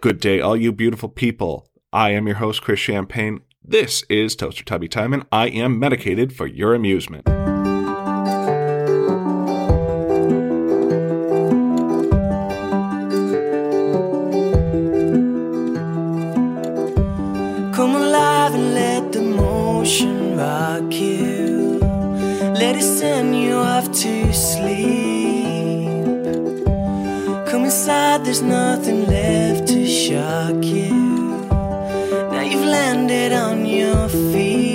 Good day, all you beautiful people. I am your host, Chris Champagne. This is Toaster Tubby Time, and I am medicated for your amusement. Come alive and let the motion rock you. Let it send you off to sleep. Inside, there's nothing left to shock you. Now you've landed on your feet.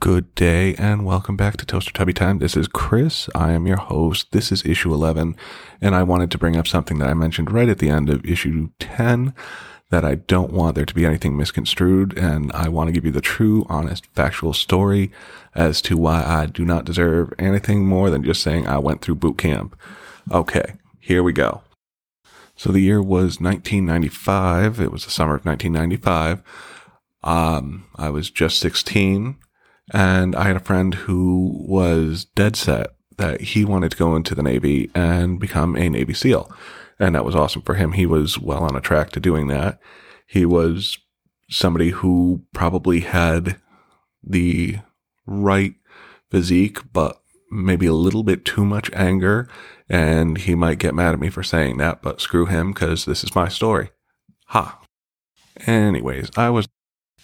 Good day, and welcome back to Toaster Tubby Time. This is Chris. I am your host. This is issue 11, and I wanted to bring up something that I mentioned right at the end of issue 10 that I don't want there to be anything misconstrued, and I want to give you the true, honest, factual story as to why I do not deserve anything more than just saying I went through boot camp. Okay, here we go. So the year was 1995. It was the summer of 1995. Um, I was just 16, and I had a friend who was dead set that he wanted to go into the Navy and become a Navy SEAL. And that was awesome for him. He was well on a track to doing that. He was somebody who probably had the right physique, but maybe a little bit too much anger. And he might get mad at me for saying that, but screw him because this is my story. Ha. Anyways, I was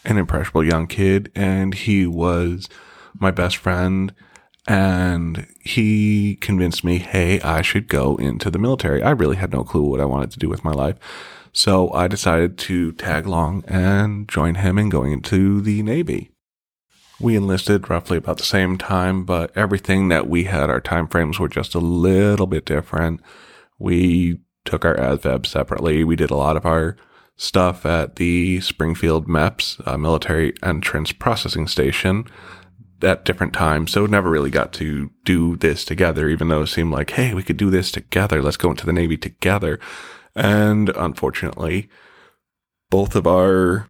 an impressionable young kid and he was my best friend and he convinced me, hey, I should go into the military. I really had no clue what I wanted to do with my life. So I decided to tag along and join him in going into the Navy. We enlisted roughly about the same time, but everything that we had, our time frames were just a little bit different. We took our ASVAB separately. We did a lot of our stuff at the Springfield MEPS, uh, Military Entrance Processing Station, at different times. So never really got to do this together, even though it seemed like, hey, we could do this together. Let's go into the Navy together. And unfortunately, both of our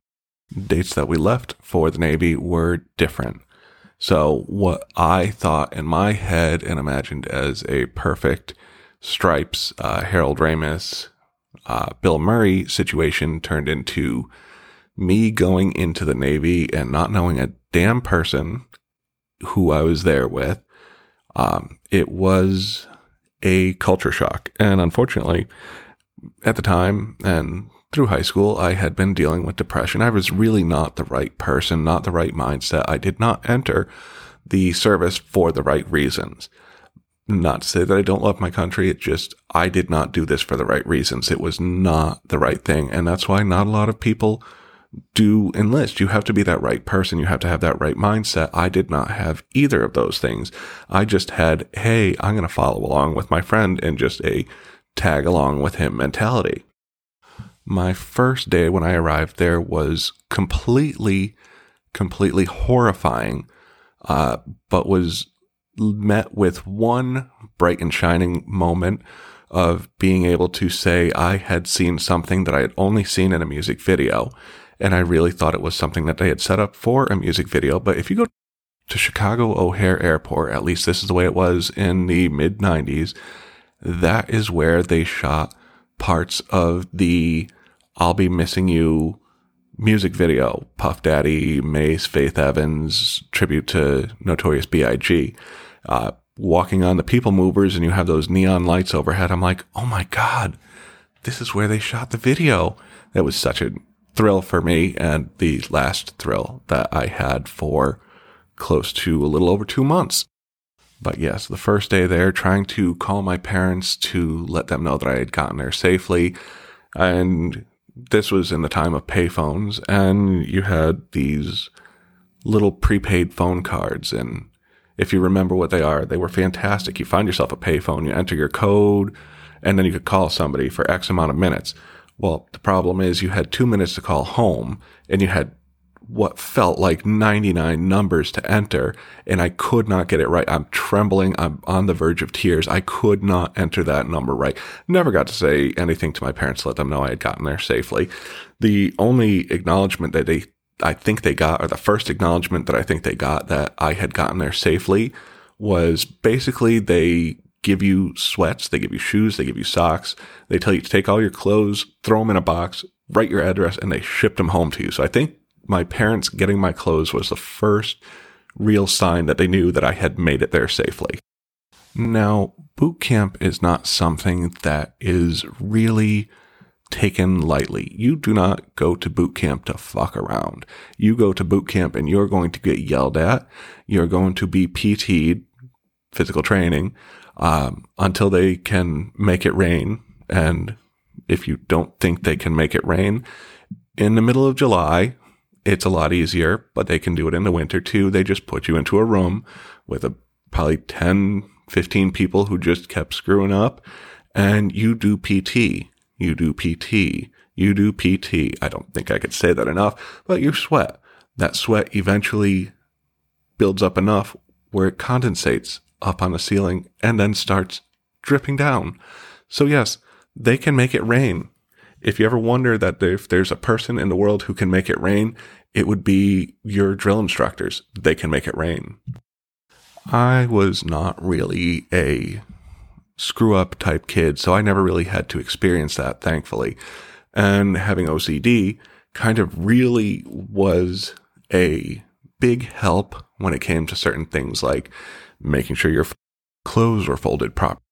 dates that we left for the Navy were different. So what I thought in my head and imagined as a perfect Stripes, uh, Harold Ramis, uh, Bill Murray situation turned into me going into the Navy and not knowing a damn person who I was there with. Um, it was a culture shock. And unfortunately, at the time and through high school, I had been dealing with depression. I was really not the right person, not the right mindset. I did not enter the service for the right reasons. Not to say that I don't love my country. It just, I did not do this for the right reasons. It was not the right thing. And that's why not a lot of people do enlist. You have to be that right person. You have to have that right mindset. I did not have either of those things. I just had, hey, I'm going to follow along with my friend and just a tag along with him mentality. My first day when I arrived there was completely, completely horrifying, uh, but was met with one bright and shining moment of being able to say I had seen something that I had only seen in a music video. And I really thought it was something that they had set up for a music video. But if you go to Chicago O'Hare Airport, at least this is the way it was in the mid 90s, that is where they shot parts of the I'll Be Missing You music video. Puff Daddy, Mace, Faith Evans, tribute to Notorious B.I.G. Uh, walking on the people movers and you have those neon lights overhead. I'm like, oh my God, this is where they shot the video. That was such a thrill for me and the last thrill that I had for close to a little over two months. But yes, the first day there, trying to call my parents to let them know that I had gotten there safely. And this was in the time of payphones, and you had these little prepaid phone cards. And if you remember what they are, they were fantastic. You find yourself a payphone, you enter your code, and then you could call somebody for X amount of minutes. Well, the problem is you had two minutes to call home, and you had what felt like 99 numbers to enter and I could not get it right. I'm trembling. I'm on the verge of tears. I could not enter that number right. Never got to say anything to my parents let them know I had gotten there safely. The only acknowledgement that they, I think they got, or the first acknowledgement that I think they got that I had gotten there safely was basically they give you sweats, they give you shoes, they give you socks. They tell you to take all your clothes, throw them in a box, write your address, and they ship them home to you. So I think my parents getting my clothes was the first real sign that they knew that I had made it there safely. Now, boot camp is not something that is really taken lightly. You do not go to boot camp to fuck around. You go to boot camp and you're going to get yelled at. You're going to be PT'd, physical training, um, until they can make it rain. And if you don't think they can make it rain in the middle of July, it's a lot easier, but they can do it in the winter too. They just put you into a room with a probably 10, 15 people who just kept screwing up and you do PT you do PT, you do PT. I don't think I could say that enough, but you sweat. That sweat eventually builds up enough where it condensates up on the ceiling and then starts dripping down. So yes, they can make it rain. If you ever wonder that if there's a person in the world who can make it rain, it would be your drill instructors. They can make it rain. I was not really a screw up type kid. So I never really had to experience that, thankfully. And having OCD kind of really was a big help when it came to certain things like making sure your clothes were folded prop-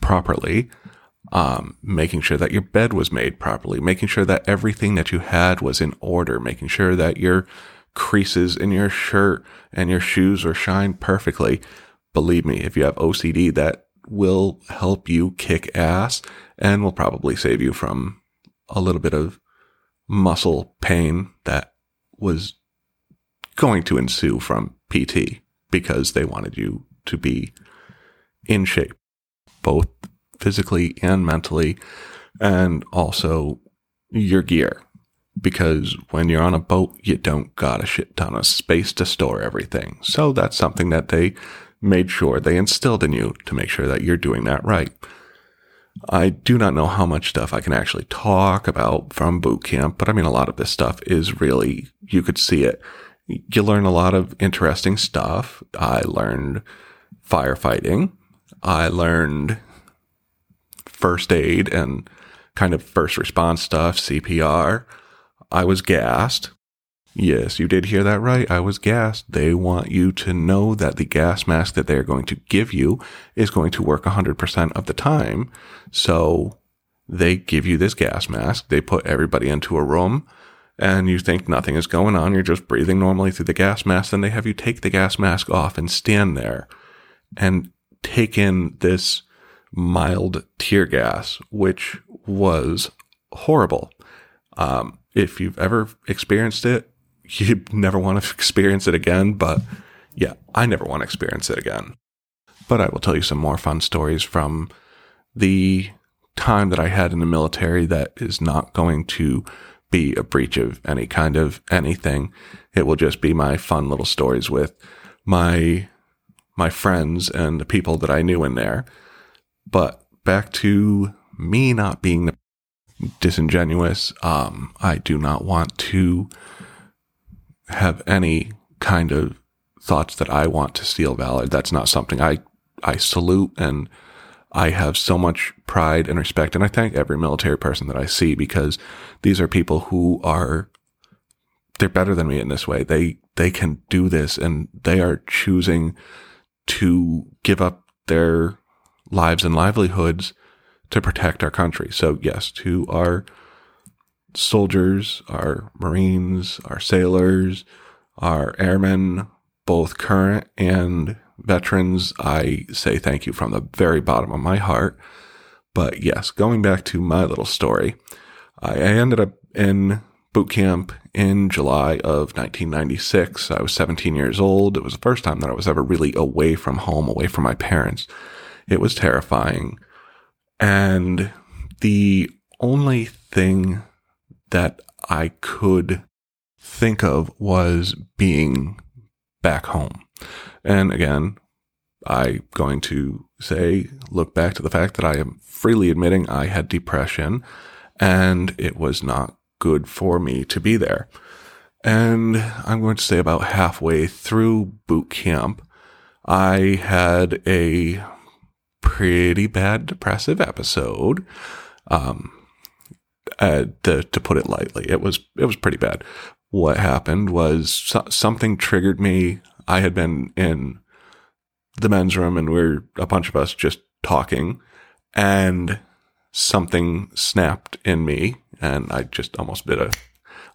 properly, um, making sure that your bed was made properly, making sure that everything that you had was in order, making sure that your creases in your shirt and your shoes were shined perfectly. Believe me, if you have OCD, that will help you kick ass and will probably save you from a little bit of muscle pain that was going to ensue from PT because they wanted you to be in shape, both physically and mentally, and also your gear. Because when you're on a boat, you don't got a shit ton of space to store everything. So that's something that they made sure they instilled in you to make sure that you're doing that right. I do not know how much stuff I can actually talk about from boot camp, but I mean, a lot of this stuff is really, you could see it. You learn a lot of interesting stuff. I learned firefighting. I learned first aid and kind of first response stuff, CPR. I was gassed. Yes, you did hear that right. I was gassed. They want you to know that the gas mask that they're going to give you is going to work 100% of the time. So they give you this gas mask. They put everybody into a room and you think nothing is going on. You're just breathing normally through the gas mask. Then they have you take the gas mask off and stand there and take in this mild tear gas, which was horrible. Um, if you've ever experienced it, you never want to experience it again. But yeah, I never want to experience it again. But I will tell you some more fun stories from the time that I had in the military that is not going to be a breach of any kind of anything. It will just be my fun little stories with my my friends and the people that I knew in there. But back to me not being disingenuous. Um, I do not want to have any kind of thoughts that I want to steal valor. That's not something I, I salute and I have so much pride and respect. And I thank every military person that I see because these are people who are, they're better than me in this way. They, they can do this and they are choosing to give up their lives and livelihoods to protect our country. So yes, to our soldiers, our Marines, our sailors, our airmen, both current and veterans, I say thank you from the very bottom of my heart. But yes, going back to my little story, I ended up in boot camp in July of 1996. I was 17 years old. It was the first time that I was ever really away from home, away from my parents. It was terrifying. And the only thing that I could think of was being back home. And again, I'm going to say, look back to the fact that I am freely admitting I had depression and it was not good for me to be there. And I'm going to say about halfway through boot camp, I had a pretty bad depressive episode. Um, uh, to, to put it lightly, it was it was pretty bad. What happened was so- something triggered me. I had been in the men's room, and we are a bunch of us just talking, and something snapped in me, and I just almost did a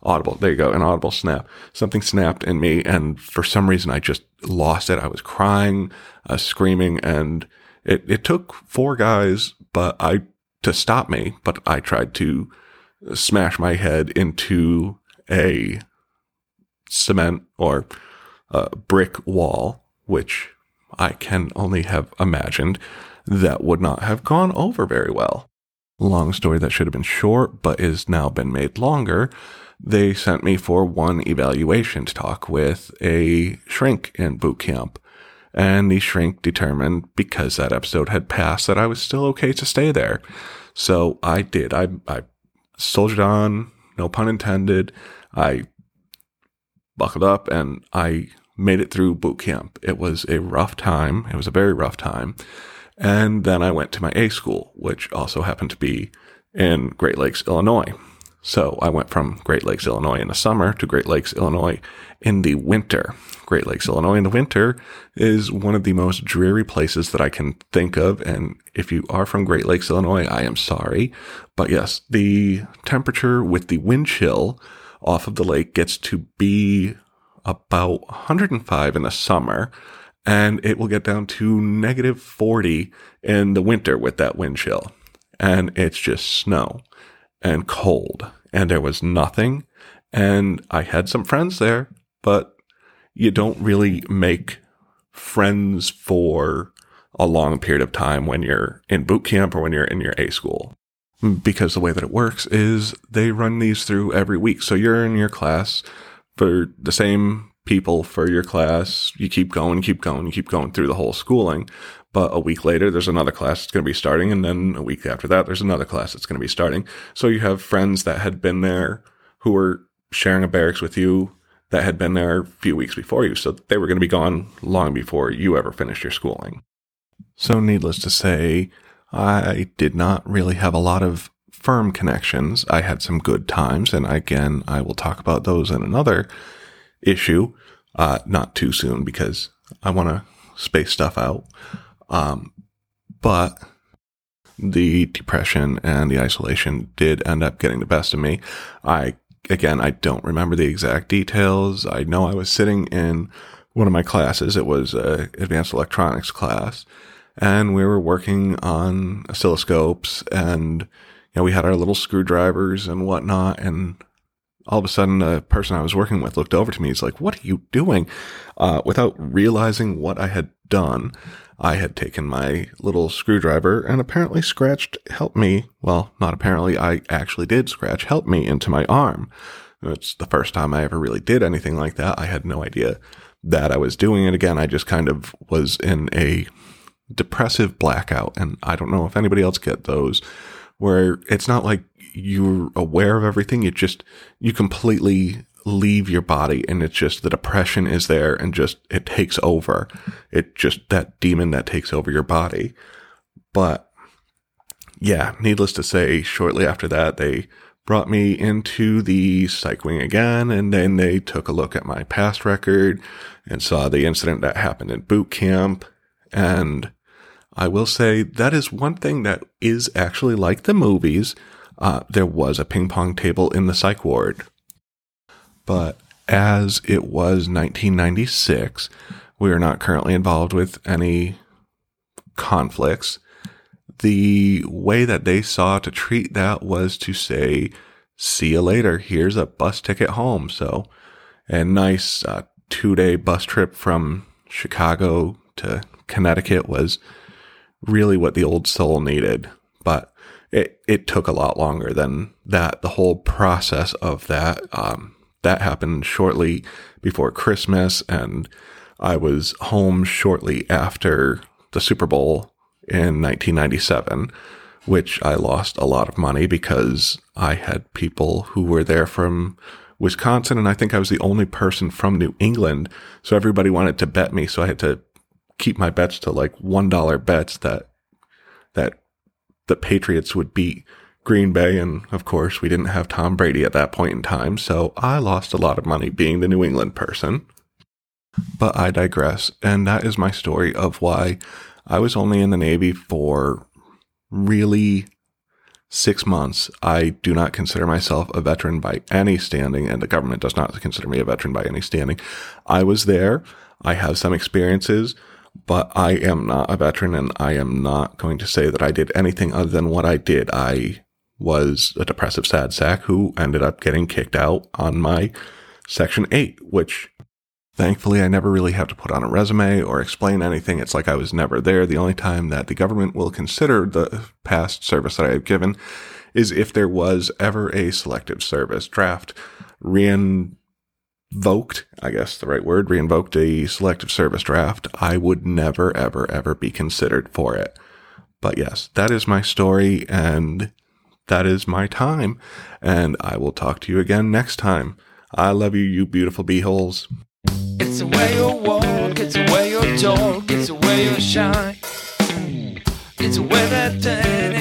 audible. There you go, an audible snap. Something snapped in me, and for some reason, I just lost it. I was crying, uh, screaming, and it it took four guys, but I to stop me. But I tried to smash my head into a cement or a brick wall, which I can only have imagined that would not have gone over very well. Long story that should have been short, but is now been made longer. They sent me for one evaluation to talk with a shrink in boot camp. And the shrink determined because that episode had passed that I was still okay to stay there. So I did. I, I soldiered on, no pun intended. I buckled up and I made it through boot camp. It was a rough time. It was a very rough time. And then I went to my A school, which also happened to be in Great Lakes, Illinois. So I went from Great Lakes, Illinois in the summer to Great Lakes, Illinois in the winter. Great Lakes, Illinois in the winter is one of the most dreary places that I can think of. And if you are from Great Lakes, Illinois, I am sorry. But yes, the temperature with the wind chill off of the lake gets to be about 105 in the summer and it will get down to negative 40 in the winter with that wind chill. And it's just snow and cold, and there was nothing. And I had some friends there, but you don't really make friends for a long period of time when you're in boot camp or when you're in your A school. Because the way that it works is they run these through every week. So you're in your class for the same people for your class. You keep going, keep going, you keep going through the whole schooling. But a week later, there's another class that's going to be starting. And then a week after that, there's another class that's going to be starting. So you have friends that had been there who were sharing a barracks with you that had been there a few weeks before you. So they were going to be gone long before you ever finished your schooling. So, needless to say, I did not really have a lot of firm connections. I had some good times. And again, I will talk about those in another issue, uh, not too soon because I want to space stuff out. Um, but the depression and the isolation did end up getting the best of me. I, again, I don't remember the exact details. I know I was sitting in one of my classes. It was a advanced electronics class and we were working on oscilloscopes and, you know, we had our little screwdrivers and whatnot. And all of a sudden, a person I was working with looked over to me. He's like, What are you doing? Uh, without realizing what I had done, I had taken my little screwdriver and apparently scratched help me. Well, not apparently, I actually did scratch help me into my arm. It's the first time I ever really did anything like that. I had no idea that I was doing it again. I just kind of was in a depressive blackout. And I don't know if anybody else get those where it's not like you're aware of everything. You just, you completely leave your body and it's just the depression is there and just it takes over. It just that demon that takes over your body. But yeah, needless to say, shortly after that, they brought me into the psych wing again and then they took a look at my past record and saw the incident that happened in boot camp and I will say that is one thing that is actually like the movies uh, there was a ping pong table in the psych ward. But as it was 1996, we are not currently involved with any conflicts. The way that they saw to treat that was to say, see you later. Here's a bus ticket home. So a nice uh, two day bus trip from Chicago to Connecticut was really what the old soul needed. But it it took a lot longer than that. The whole process of that um, that happened shortly before Christmas, and I was home shortly after the Super Bowl in 1997, which I lost a lot of money because I had people who were there from Wisconsin, and I think I was the only person from New England. So everybody wanted to bet me, so I had to keep my bets to like one dollar bets that that the Patriots would beat Green Bay. And of course, we didn't have Tom Brady at that point in time. So I lost a lot of money being the New England person. But I digress. And that is my story of why I was only in the Navy for really six months. I do not consider myself a veteran by any standing, and the government does not consider me a veteran by any standing. I was there. I have some experiences, but I am not a veteran, and I am not going to say that I did anything other than what I did. I was a depressive sad sack who ended up getting kicked out on my Section 8, which Thankfully, I never really have to put on a resume or explain anything. It's like I was never there. The only time that the government will consider the past service that I have given is if there was ever a selective service draft reinvoked, I guess the right word, reinvoked a selective service draft. I would never, ever, ever be considered for it. But yes, that is my story and that is my time. And I will talk to you again next time. I love you, you beautiful beeholes. It's the way you walk, it's the way you talk, it's the way you shine. It's the way that day